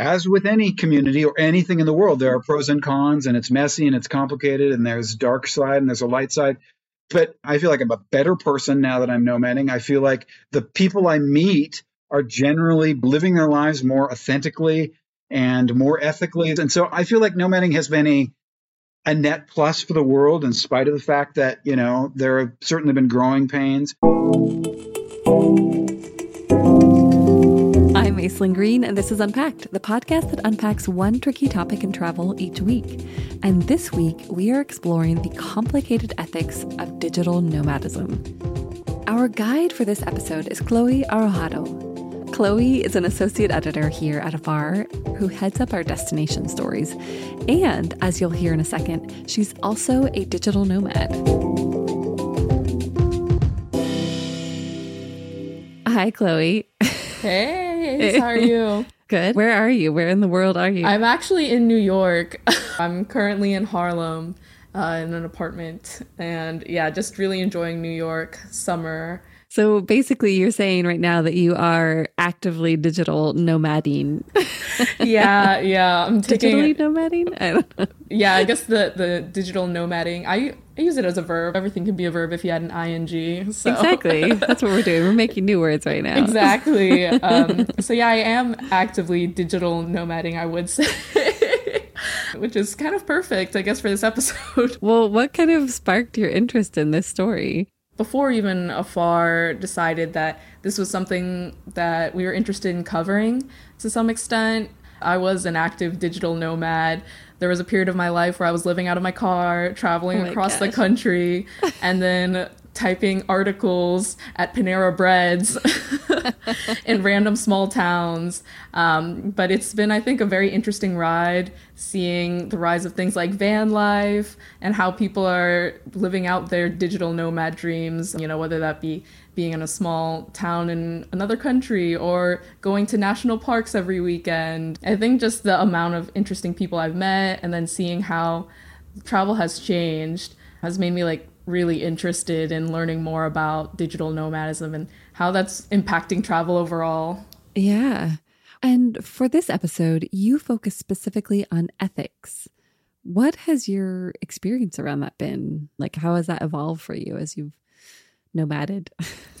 as with any community or anything in the world, there are pros and cons, and it's messy and it's complicated, and there's a dark side and there's a light side. But I feel like I'm a better person now that I'm nomading. I feel like the people I meet are generally living their lives more authentically and more ethically. And so I feel like nomading has been a a net plus for the world in spite of the fact that, you know, there have certainly been growing pains. I'm Green, and this is Unpacked, the podcast that unpacks one tricky topic in travel each week. And this week, we are exploring the complicated ethics of digital nomadism. Our guide for this episode is Chloe Arrojado, Chloe is an associate editor here at Afar who heads up our destination stories. And as you'll hear in a second, she's also a digital nomad. Hi, Chloe. Hey, how are you? Good. Where are you? Where in the world are you? I'm actually in New York. I'm currently in Harlem uh, in an apartment. And yeah, just really enjoying New York summer. So basically, you're saying right now that you are actively digital nomading. yeah, yeah. I'm taking digitally nomading. I don't know. Yeah, I guess the the digital nomading. I I use it as a verb. Everything can be a verb if you had an ing. So. Exactly. That's what we're doing. We're making new words right now. Exactly. Um, so yeah, I am actively digital nomading. I would say. Which is kind of perfect, I guess, for this episode. Well, what kind of sparked your interest in this story? Before even Afar decided that this was something that we were interested in covering to some extent. I was an active digital nomad. There was a period of my life where I was living out of my car, traveling oh across gosh. the country, and then typing articles at Panera Breads in random small towns. Um, but it's been, I think, a very interesting ride seeing the rise of things like van life and how people are living out their digital nomad dreams, you know, whether that be being in a small town in another country or going to national parks every weekend. I think just the amount of interesting people I've met and then seeing how travel has changed has made me like really interested in learning more about digital nomadism and how that's impacting travel overall. Yeah. And for this episode, you focus specifically on ethics. What has your experience around that been? Like, how has that evolved for you as you've nomaded?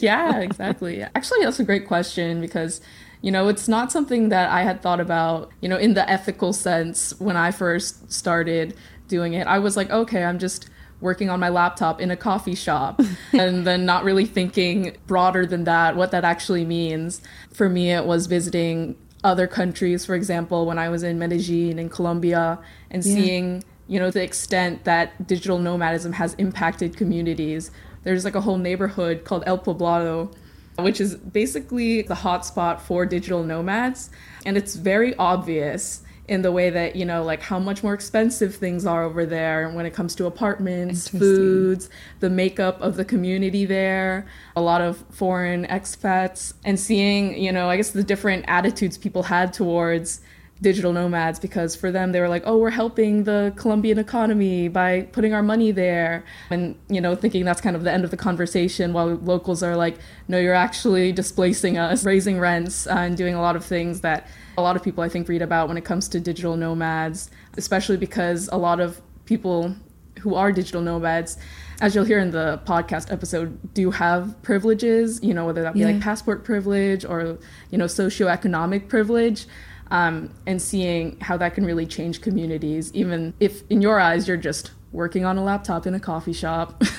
yeah, exactly. Actually, that's a great question because, you know, it's not something that I had thought about, you know, in the ethical sense when I first started doing it. I was like, okay, I'm just working on my laptop in a coffee shop and then not really thinking broader than that, what that actually means. For me, it was visiting other countries, for example, when I was in Medellin in Colombia and yeah. seeing, you know, the extent that digital nomadism has impacted communities. There's like a whole neighborhood called El Poblado, which is basically the hotspot for digital nomads. And it's very obvious in the way that you know like how much more expensive things are over there when it comes to apartments foods the makeup of the community there a lot of foreign expats and seeing you know i guess the different attitudes people had towards digital nomads because for them they were like oh we're helping the colombian economy by putting our money there and you know thinking that's kind of the end of the conversation while locals are like no you're actually displacing us raising rents uh, and doing a lot of things that a lot of people I think read about when it comes to digital nomads, especially because a lot of people who are digital nomads, as you'll hear in the podcast episode, do have privileges, you know, whether that be yeah. like passport privilege or, you know, socioeconomic privilege. Um, and seeing how that can really change communities, even if in your eyes you're just working on a laptop in a coffee shop.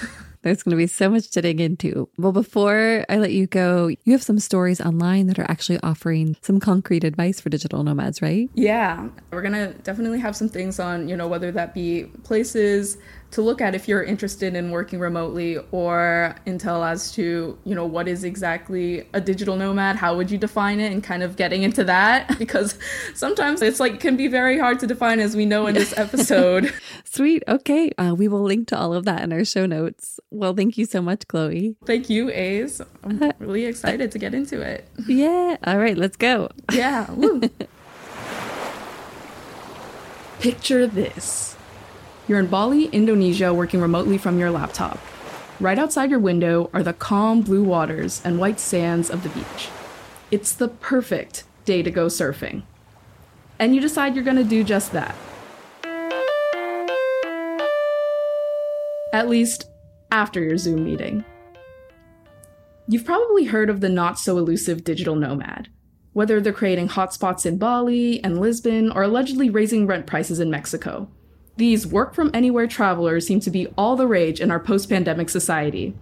There's going to be so much to dig into. Well, before I let you go, you have some stories online that are actually offering some concrete advice for digital nomads, right? Yeah. We're going to definitely have some things on, you know, whether that be places to look at if you're interested in working remotely or intel as to you know what is exactly a digital nomad how would you define it and kind of getting into that? Because sometimes it's like can be very hard to define as we know in this episode. Sweet. Okay. Uh, we will link to all of that in our show notes. Well thank you so much chloe. Thank you ace. I'm really excited to get into it. Yeah. All right. Let's go. Yeah. Picture this you're in Bali, Indonesia, working remotely from your laptop. Right outside your window are the calm blue waters and white sands of the beach. It's the perfect day to go surfing. and you decide you're going to do just that. At least after your Zoom meeting. You've probably heard of the not so elusive digital nomad, whether they're creating hotspots in Bali and Lisbon or allegedly raising rent prices in Mexico. These work from anywhere travelers seem to be all the rage in our post pandemic society.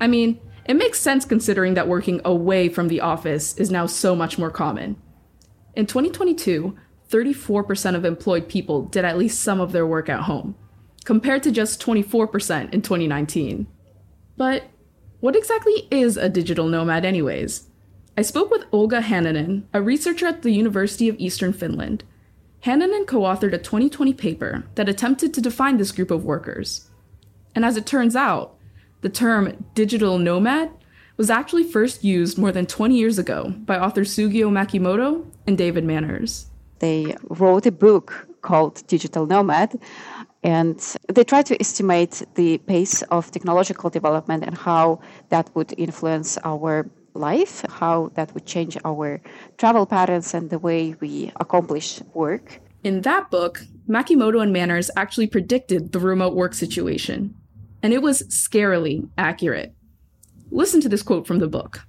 I mean, it makes sense considering that working away from the office is now so much more common. In 2022, 34% of employed people did at least some of their work at home, compared to just 24% in 2019. But what exactly is a digital nomad, anyways? I spoke with Olga Hannonen, a researcher at the University of Eastern Finland. Hannonen co authored a 2020 paper that attempted to define this group of workers. And as it turns out, the term digital nomad was actually first used more than 20 years ago by author Tsugio Makimoto and David Manners. They wrote a book called Digital Nomad, and they try to estimate the pace of technological development and how that would influence our life, how that would change our travel patterns and the way we accomplish work. In that book, Makimoto and Manners actually predicted the remote work situation and it was scarily accurate. Listen to this quote from the book.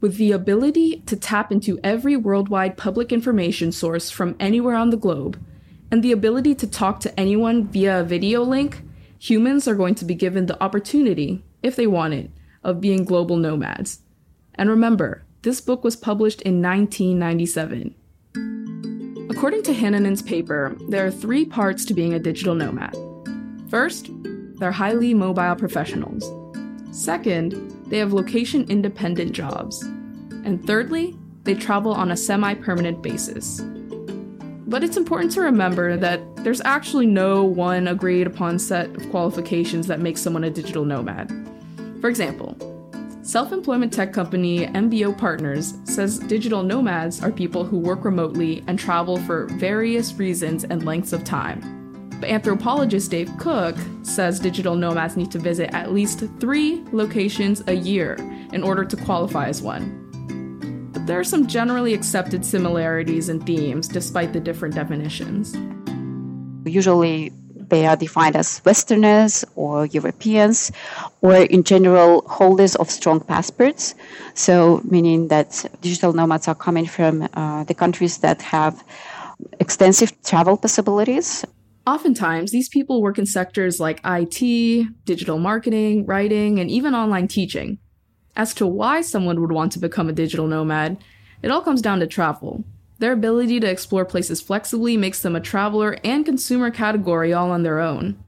With the ability to tap into every worldwide public information source from anywhere on the globe, and the ability to talk to anyone via a video link, humans are going to be given the opportunity, if they want it, of being global nomads. And remember, this book was published in 1997. According to Hannonen's paper, there are three parts to being a digital nomad. First, they're highly mobile professionals. Second, they have location independent jobs. And thirdly, they travel on a semi permanent basis. But it's important to remember that there's actually no one agreed upon set of qualifications that makes someone a digital nomad. For example, self employment tech company MBO Partners says digital nomads are people who work remotely and travel for various reasons and lengths of time. But anthropologist Dave Cook says digital nomads need to visit at least three locations a year in order to qualify as one. But there are some generally accepted similarities and themes despite the different definitions. Usually, they are defined as Westerners or Europeans, or in general, holders of strong passports. So, meaning that digital nomads are coming from uh, the countries that have extensive travel possibilities Oftentimes, these people work in sectors like IT, digital marketing, writing, and even online teaching. As to why someone would want to become a digital nomad, it all comes down to travel. Their ability to explore places flexibly makes them a traveler and consumer category all on their own.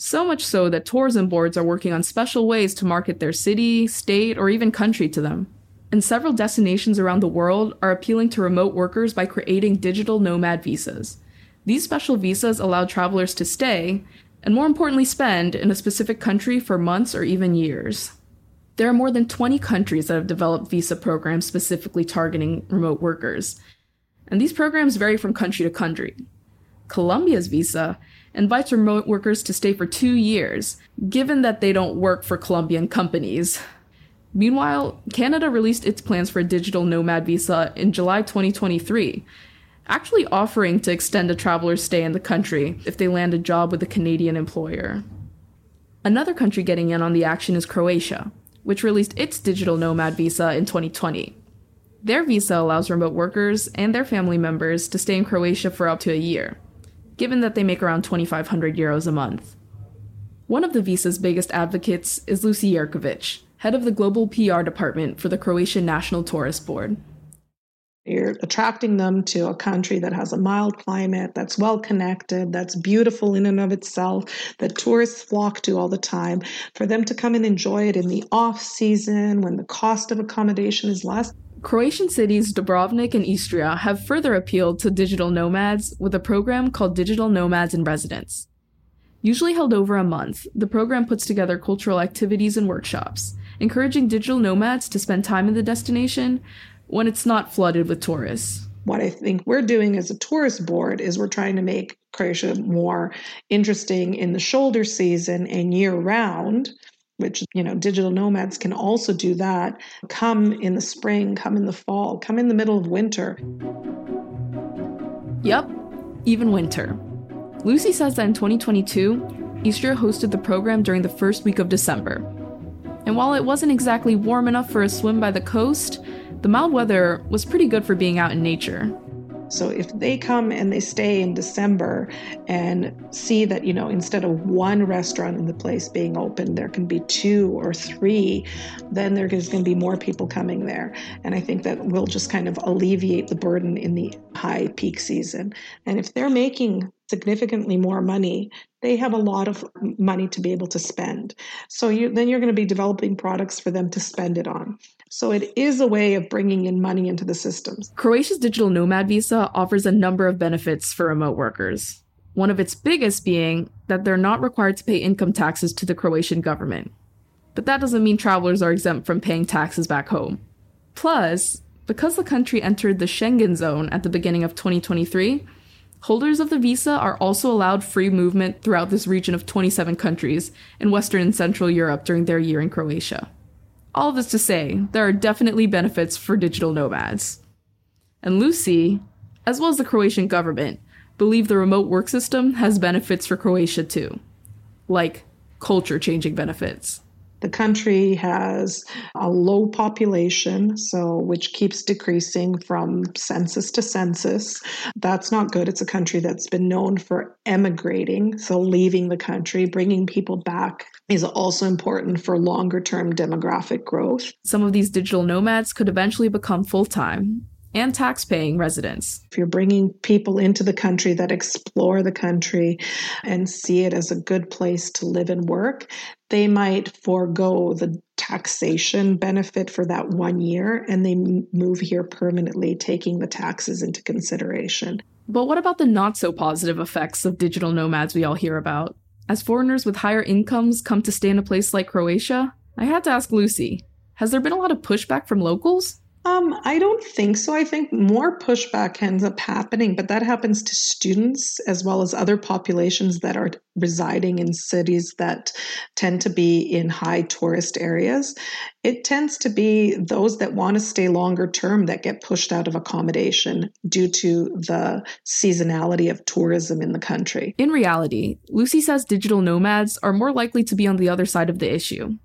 So much so that tourism boards are working on special ways to market their city, state, or even country to them. And several destinations around the world are appealing to remote workers by creating digital nomad visas. These special visas allow travelers to stay, and more importantly, spend in a specific country for months or even years. There are more than 20 countries that have developed visa programs specifically targeting remote workers, and these programs vary from country to country. Colombia's visa invites remote workers to stay for two years, given that they don't work for Colombian companies. Meanwhile, Canada released its plans for a digital nomad visa in July 2023, actually offering to extend a traveler's stay in the country if they land a job with a Canadian employer. Another country getting in on the action is Croatia, which released its digital nomad visa in 2020. Their visa allows remote workers and their family members to stay in Croatia for up to a year, given that they make around 2,500 euros a month. One of the visa's biggest advocates is Luci Jerkovic, head of the global PR department for the Croatian National Tourist Board. You're attracting them to a country that has a mild climate, that's well connected, that's beautiful in and of itself, that tourists flock to all the time. For them to come and enjoy it in the off season when the cost of accommodation is less. Croatian cities Dubrovnik and Istria have further appealed to digital nomads with a program called Digital Nomads in Residence. Usually held over a month, the program puts together cultural activities and workshops, encouraging digital nomads to spend time in the destination when it's not flooded with tourists. What I think we're doing as a tourist board is we're trying to make Croatia more interesting in the shoulder season and year round which you know digital nomads can also do that come in the spring come in the fall come in the middle of winter Yep, even winter. Luci says that in 2022, Istria hosted the program during the first week of December. And while it wasn't exactly warm enough for a swim by the coast, the mild weather was pretty good for being out in nature. So if they come and they stay in December and see that, you know, instead of one restaurant in the place being open, there can be two or three, then there's going to be more people coming there. And I think that will just kind of alleviate the burden in the high peak season. And if they're making significantly more money, they have a lot of money to be able to spend. So you, then you're going to be developing products for them to spend it on. So it is a way of bringing in money into the systems. Croatia's digital nomad visa offers a number of benefits for remote workers. One of its biggest being that they're not required to pay income taxes to the Croatian government. But that doesn't mean travelers are exempt from paying taxes back home. Plus, because the country entered the Schengen zone at the beginning of 2023, holders of the visa are also allowed free movement throughout this region of 27 countries in Western and Central Europe during their year in Croatia. All this to say, there are definitely benefits for digital nomads. And Luci, as well as the Croatian government, believe the remote work system has benefits for Croatia too, like culture changing benefits. The country has a low population, so which keeps decreasing from census to census. That's not good. It's a country that's been known for emigrating, so leaving the country, bringing people back is also important for longer term demographic growth. Some of these digital nomads could eventually become full time and tax paying residents. If you're bringing people into the country that explore the country and see it as a good place to live and work, they might forego the taxation benefit for that one year and they move here permanently, taking the taxes into consideration. But what about the not so positive effects of digital nomads we all hear about? As foreigners with higher incomes come to stay in a place like Croatia, I had to ask Luci has there been a lot of pushback from locals? Um, I don't think so. I think more pushback ends up happening, but that happens to students as well as other populations that are residing in cities that tend to be in high tourist areas. It tends to be those that want to stay longer term that get pushed out of accommodation due to the seasonality of tourism in the country. In reality, Luci says digital nomads are more likely to be on the other side of the issue.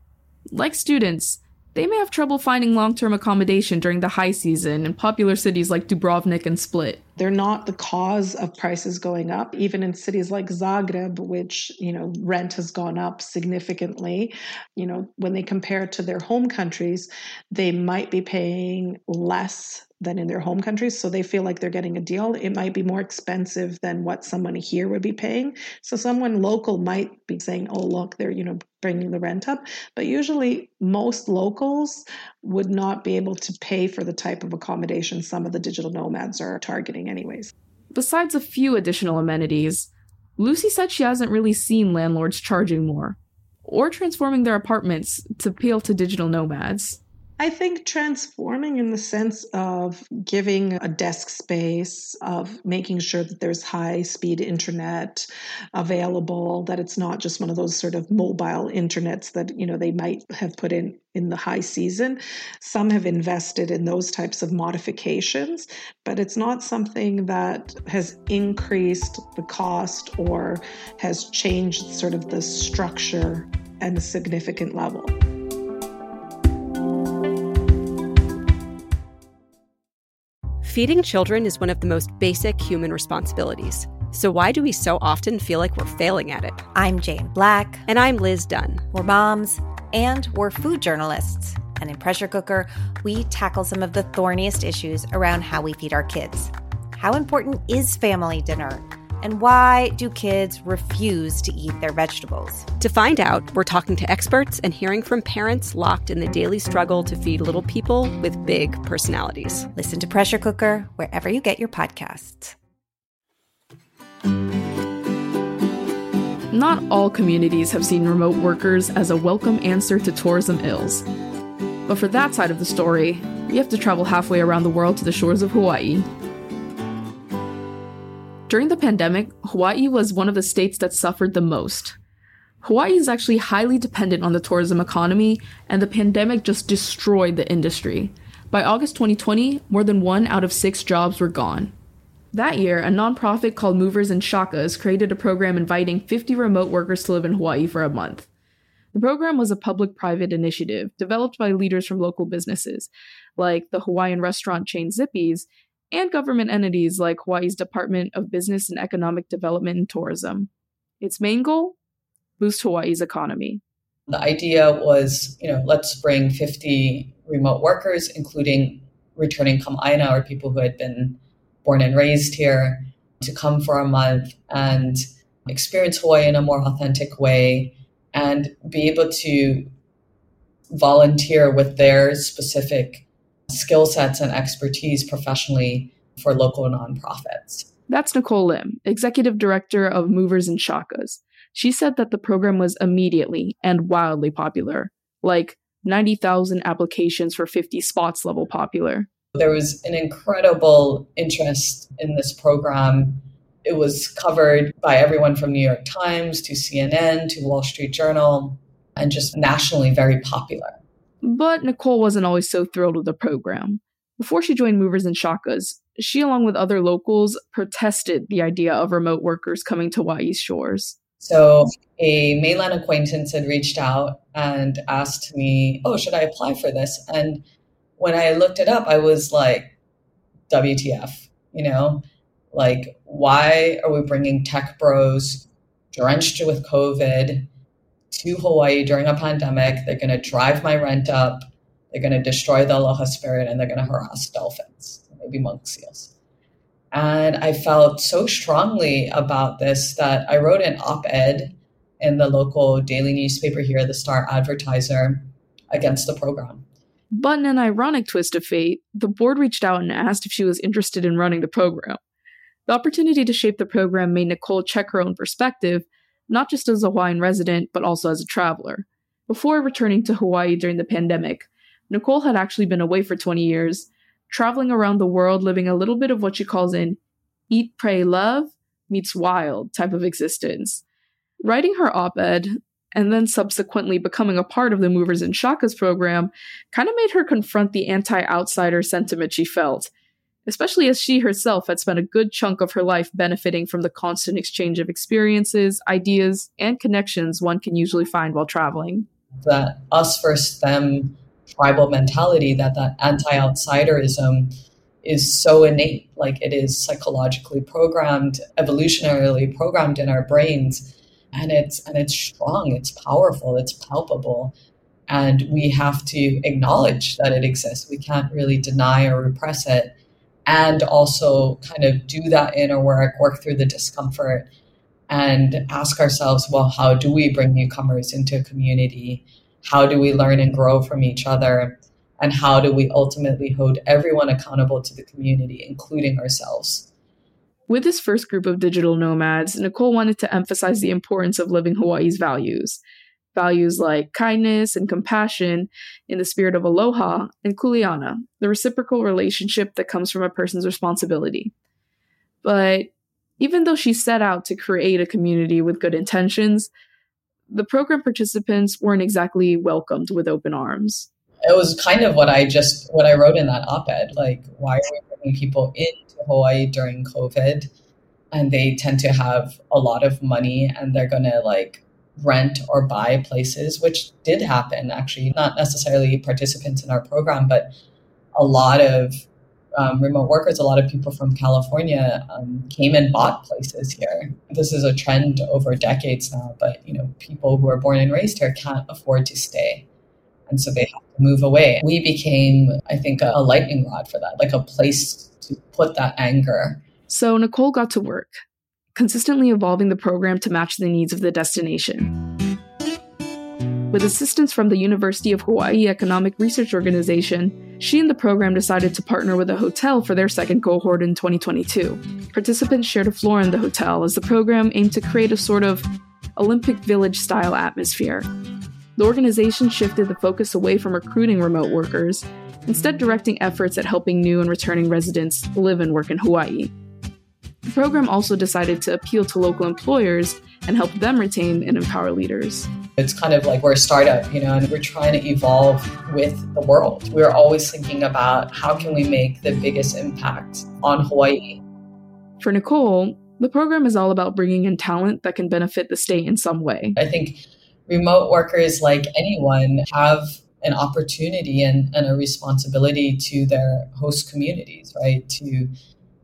Like students, they may have trouble finding long term accommodation during the high season in popular cities like Dubrovnik and Split. They're not the cause of prices going up, even in cities like Zagreb, which, you know, rent has gone up significantly. You know, when they compare to their home countries, they might be paying less than in their home countries. So they feel like they're getting a deal. It might be more expensive than what someone here would be paying. So someone local might be saying, oh, look, they're, you know, bringing the rent up. But usually most locals would not be able to pay for the type of accommodation some of the digital nomads are targeting, anyways. Besides a few additional amenities, Luci said she hasn't really seen landlords charging more or transforming their apartments to appeal to digital nomads. I think transforming in the sense of giving a desk space, of making sure that there's high speed internet available, that it's not just one of those sort of mobile internets that, you know, they might have put in in the high season. Some have invested in those types of modifications, but it's not something that has increased the cost or has changed sort of the structure and a significant level. Feeding children is one of the most basic human responsibilities. So, why do we so often feel like we're failing at it? I'm Jane Black. And I'm Liz Dunn. We're moms, and we're food journalists. And in Pressure Cooker, we tackle some of the thorniest issues around how we feed our kids. How important is family dinner? And why do kids refuse to eat their vegetables? To find out, we're talking to experts and hearing from parents locked in the daily struggle to feed little people with big personalities. Listen to Pressure Cooker wherever you get your podcasts. Not all communities have seen remote workers as a welcome answer to tourism ills. But for that side of the story, we have to travel halfway around the world to the shores of Hawaii during the pandemic, Hawaii was one of the states that suffered the most. Hawaii is actually highly dependent on the tourism economy, and the pandemic just destroyed the industry. By August 2020, more than one out of six jobs were gone. That year, a nonprofit called Movers and Shakas created a program inviting 50 remote workers to live in Hawaii for a month. The program was a public private initiative developed by leaders from local businesses, like the Hawaiian restaurant chain Zippy's, and government entities like Hawaii's Department of Business and Economic Development and Tourism. Its main goal? Boost Hawaii's economy. The idea was, you know, let's bring 50 remote workers, including returning Kama'aina or people who had been born and raised here, to come for a month and experience Hawaii in a more authentic way and be able to volunteer with their specific skill sets and expertise professionally for local nonprofits. That's Nicole Lim, executive director of Movers and Shakas. She said that the program was immediately and wildly popular, like 90,000 applications for 50 spots level popular. There was an incredible interest in this program. It was covered by everyone from New York Times to CNN to Wall Street Journal and just nationally very popular. But Nicole wasn't always so thrilled with the program. Before she joined Movers and Shakas, she, along with other locals, protested the idea of remote workers coming to Hawaii's shores. So, a mainland acquaintance had reached out and asked me, Oh, should I apply for this? And when I looked it up, I was like, WTF, you know? Like, why are we bringing tech bros drenched with COVID to Hawaii during a pandemic. They're going to drive my rent up. They're going to destroy the aloha spirit and they're going to harass dolphins, maybe monk seals. And I felt so strongly about this that I wrote an op ed in the local daily newspaper here, the Star Advertiser, against the program. But in an ironic twist of fate, the board reached out and asked if she was interested in running the program. The opportunity to shape the program made Nicole check her own perspective not just as a Hawaiian resident, but also as a traveler. Before returning to Hawaii during the pandemic, Nicole had actually been away for 20 years, traveling around the world living a little bit of what she calls an eat, pray, love meets wild type of existence. Writing her op ed and then subsequently becoming a part of the Movers and Shakas program kind of made her confront the anti outsider sentiment she felt especially as she herself had spent a good chunk of her life benefiting from the constant exchange of experiences, ideas, and connections one can usually find while traveling. That us versus them tribal mentality, that that anti-outsiderism is so innate, like it is psychologically programmed, evolutionarily programmed in our brains, and it's and it's strong, it's powerful, it's palpable. And we have to acknowledge that it exists. We can't really deny or repress it and also kind of do that inner work, work through the discomfort, and ask ourselves, well, how do we bring newcomers into a community? How do we learn and grow from each other? And how do we ultimately hold everyone accountable to the community, including ourselves? With this first group of digital nomads, Nicole wanted to emphasize the importance of living Hawaii's values values like kindness and compassion in the spirit of aloha and kuleana, the reciprocal relationship that comes from a person's responsibility. But even though she set out to create a community with good intentions, the program participants weren't exactly welcomed with open arms. It was kind of what I just what I wrote in that op-ed. Like, why are we bringing people into Hawaii during COVID? And they tend to have a lot of money, and they're gonna like rent or buy places, which did happen actually, not necessarily participants in our program, but a lot of um, remote workers, a lot of people from California um, came and bought places here. This is a trend over decades now, but you know, people who are born and raised here can't afford to stay. And so they have to move away. We became, I think, a, a lightning rod for that, like a place to put that anger. So Nicole got to work consistently evolving the program to match the needs of the destination. With assistance from the University of Hawaii Economic Research Organization, she and the program decided to partner with a hotel for their second cohort in 2022. Participants shared a floor in the hotel as the program aimed to create a sort of Olympic Village style atmosphere. The organization shifted the focus away from recruiting remote workers, instead, directing efforts at helping new and returning residents live and work in Hawaii. The program also decided to appeal to local employers and help them retain and empower leaders. It's kind of like we're a startup, you know, and we're trying to evolve with the world. We're always thinking about how can we make the biggest impact on Hawaii. For Nicole, the program is all about bringing in talent that can benefit the state in some way. I think remote workers, like anyone, have an opportunity and, and a responsibility to their host communities, right? To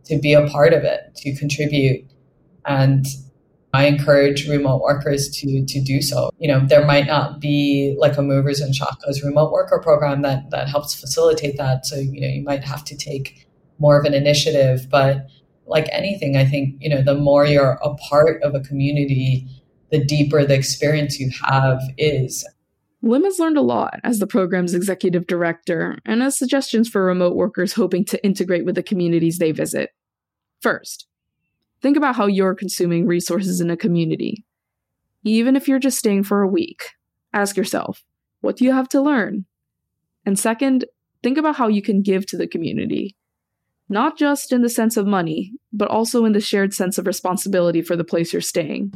to be a part of it, to contribute. And I encourage remote workers to to do so. You know, there might not be like a movers and Shakas remote worker program that that helps facilitate that. So, you know, you might have to take more of an initiative, but like anything, I think, you know, the more you're a part of a community, the deeper the experience you have is. Has learned a lot as the program's executive director and has suggestions for remote workers hoping to integrate with the communities they visit. First, think about how you're consuming resources in a community. Even if you're just staying for a week, ask yourself, what do you have to learn? And second, think about how you can give to the community not just in the sense of money, but also in the shared sense of responsibility for the place you're staying.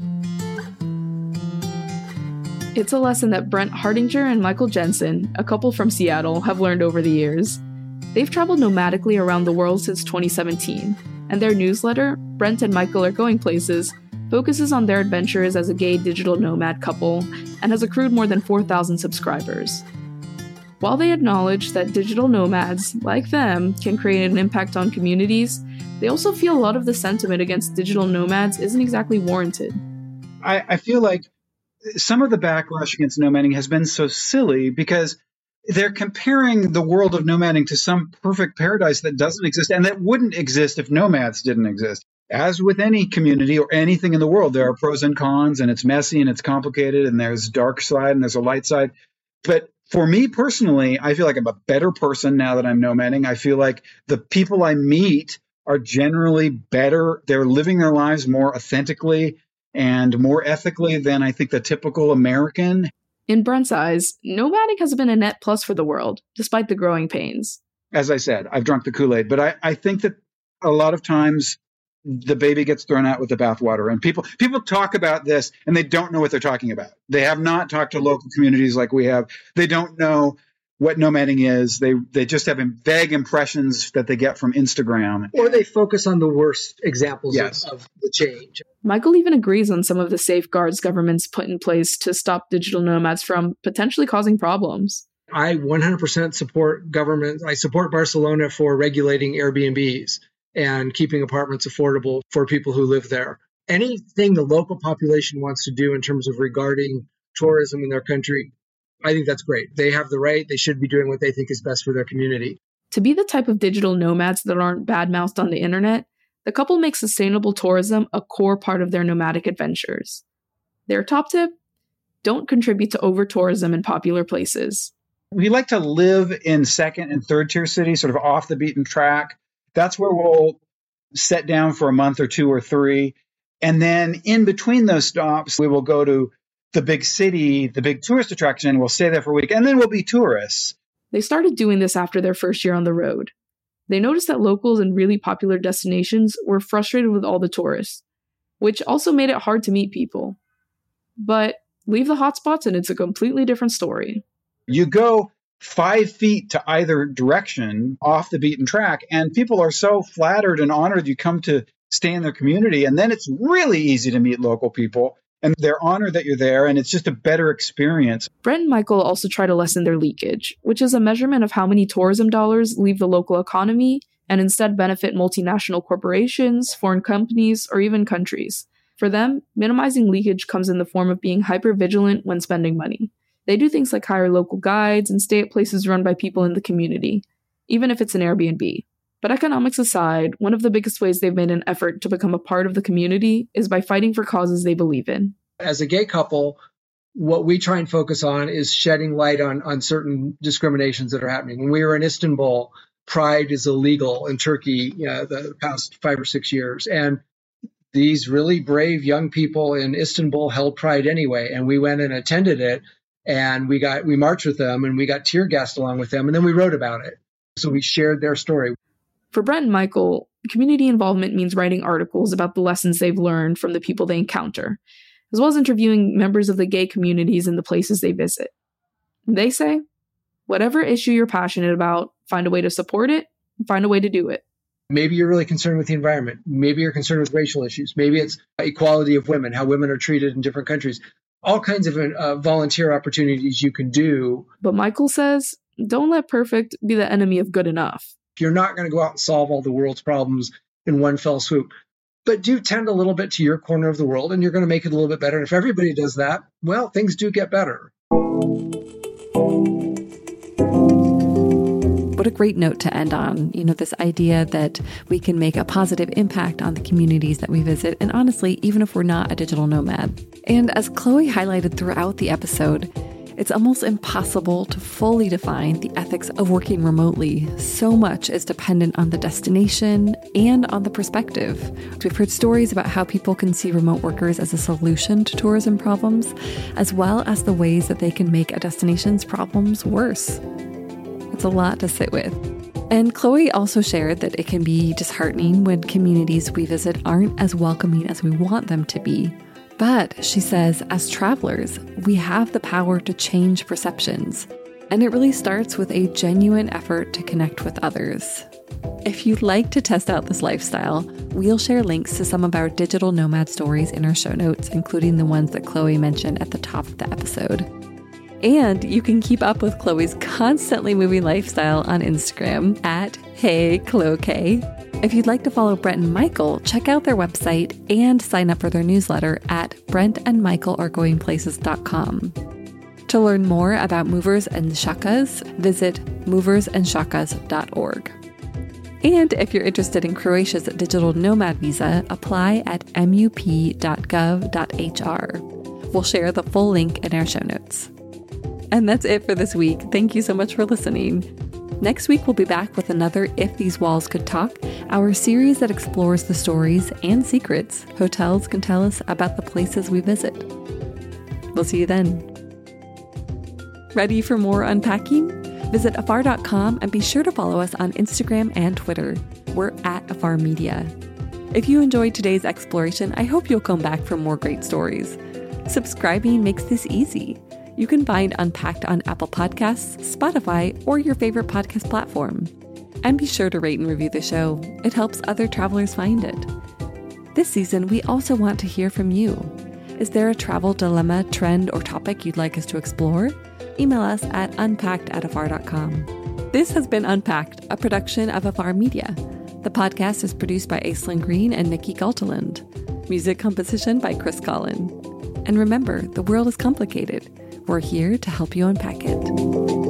It's a lesson that Brent Hartinger and Michael Jensen, a couple from Seattle, have learned over the years. They've traveled nomadically around the world since 2017, and their newsletter, Brent and Michael Are Going Places, focuses on their adventures as a gay digital nomad couple and has accrued more than 4,000 subscribers. While they acknowledge that digital nomads, like them, can create an impact on communities, they also feel a lot of the sentiment against digital nomads isn't exactly warranted. I, I feel like some of the backlash against nomading has been so silly because they're comparing the world of nomading to some perfect paradise that doesn't exist and that wouldn't exist if nomads didn't exist. As with any community or anything in the world, there are pros and cons, and it's messy and it's complicated, and there's dark side and there's a light side. But for me personally, I feel like I'm a better person now that I'm nomading. I feel like the people I meet are generally better. They're living their lives more authentically and more ethically than I think the typical American. In Brent's eyes, nomadic has been a net plus for the world, despite the growing pains. As I said, I've drunk the Kool Aid, but I, I think that a lot of times the baby gets thrown out with the bathwater and people people talk about this and they don't know what they're talking about they have not talked to local communities like we have they don't know what nomading is they they just have vague impressions that they get from instagram or they focus on the worst examples yes. of, of the change michael even agrees on some of the safeguards governments put in place to stop digital nomads from potentially causing problems I 100% support government. I support Barcelona for regulating Airbnbs and keeping apartments affordable for people who live there. Anything the local population wants to do in terms of regarding tourism in their country, I think that's great. They have the right, they should be doing what they think is best for their community. To be the type of digital nomads that aren't badmouthed on the internet, the couple makes sustainable tourism a core part of their nomadic adventures. Their top tip don't contribute to over tourism in popular places. We like to live in second and third tier cities, sort of off the beaten track, that's where we'll set down for a month or two or three. And then in between those stops, we will go to the big city, the big tourist attraction. We'll stay there for a week and then we'll be tourists. They started doing this after their first year on the road. They noticed that locals in really popular destinations were frustrated with all the tourists, which also made it hard to meet people. But leave the hotspots and it's a completely different story. You go five feet to either direction off the beaten track. And people are so flattered and honored you come to stay in their community. And then it's really easy to meet local people and they're honored that you're there and it's just a better experience. Brent and Michael also try to lessen their leakage, which is a measurement of how many tourism dollars leave the local economy and instead benefit multinational corporations, foreign companies, or even countries. For them, minimizing leakage comes in the form of being hyper vigilant when spending money. They do things like hire local guides and stay at places run by people in the community, even if it's an Airbnb. But economics aside, one of the biggest ways they've made an effort to become a part of the community is by fighting for causes they believe in. As a gay couple, what we try and focus on is shedding light on, on certain discriminations that are happening. When we were in Istanbul, pride is illegal in Turkey you know, the past five or six years. And these really brave young people in Istanbul held pride anyway. And we went and attended it and we got we marched with them and we got tear gassed along with them and then we wrote about it so we shared their story for brent and michael community involvement means writing articles about the lessons they've learned from the people they encounter as well as interviewing members of the gay communities in the places they visit they say whatever issue you're passionate about find a way to support it find a way to do it Maybe you're really concerned with the environment. Maybe you're concerned with racial issues. Maybe it's equality of women, how women are treated in different countries. All kinds of uh, volunteer opportunities you can do. But Michael says, don't let perfect be the enemy of good enough. You're not going to go out and solve all the world's problems in one fell swoop. But do tend a little bit to your corner of the world and you're going to make it a little bit better. And if everybody does that, well, things do get better. What a great note to end on. You know, this idea that we can make a positive impact on the communities that we visit, and honestly, even if we're not a digital nomad. And as Chloe highlighted throughout the episode, it's almost impossible to fully define the ethics of working remotely. So much is dependent on the destination and on the perspective. We've heard stories about how people can see remote workers as a solution to tourism problems, as well as the ways that they can make a destination's problems worse. It's a lot to sit with. And Chloe also shared that it can be disheartening when communities we visit aren't as welcoming as we want them to be. But she says, as travelers, we have the power to change perceptions. And it really starts with a genuine effort to connect with others. If you'd like to test out this lifestyle, we'll share links to some of our digital nomad stories in our show notes, including the ones that Chloe mentioned at the top of the episode. And you can keep up with Chloe's constantly moving lifestyle on Instagram at Hey if you'd like to follow Brent and Michael, check out their website and sign up for their newsletter at brentandmichaelaregoingplaces.com. To learn more about movers and shakas, visit moversandshakas.org. And if you're interested in Croatia's digital nomad visa, apply at mup.gov.hr. We'll share the full link in our show notes. And that's it for this week. Thank you so much for listening. Next week, we'll be back with another If These Walls Could Talk, our series that explores the stories and secrets hotels can tell us about the places we visit. We'll see you then. Ready for more unpacking? Visit afar.com and be sure to follow us on Instagram and Twitter. We're at Afar Media. If you enjoyed today's exploration, I hope you'll come back for more great stories. Subscribing makes this easy. You can find Unpacked on Apple Podcasts, Spotify, or your favorite podcast platform. And be sure to rate and review the show, it helps other travelers find it. This season, we also want to hear from you. Is there a travel dilemma, trend, or topic you'd like us to explore? Email us at unpacked at afar.com. This has been Unpacked, a production of Afar Media. The podcast is produced by Aislyn Greene and Nikki Galteland. Music composition by Chris Collin. And remember, the world is complicated. We're here to help you unpack it.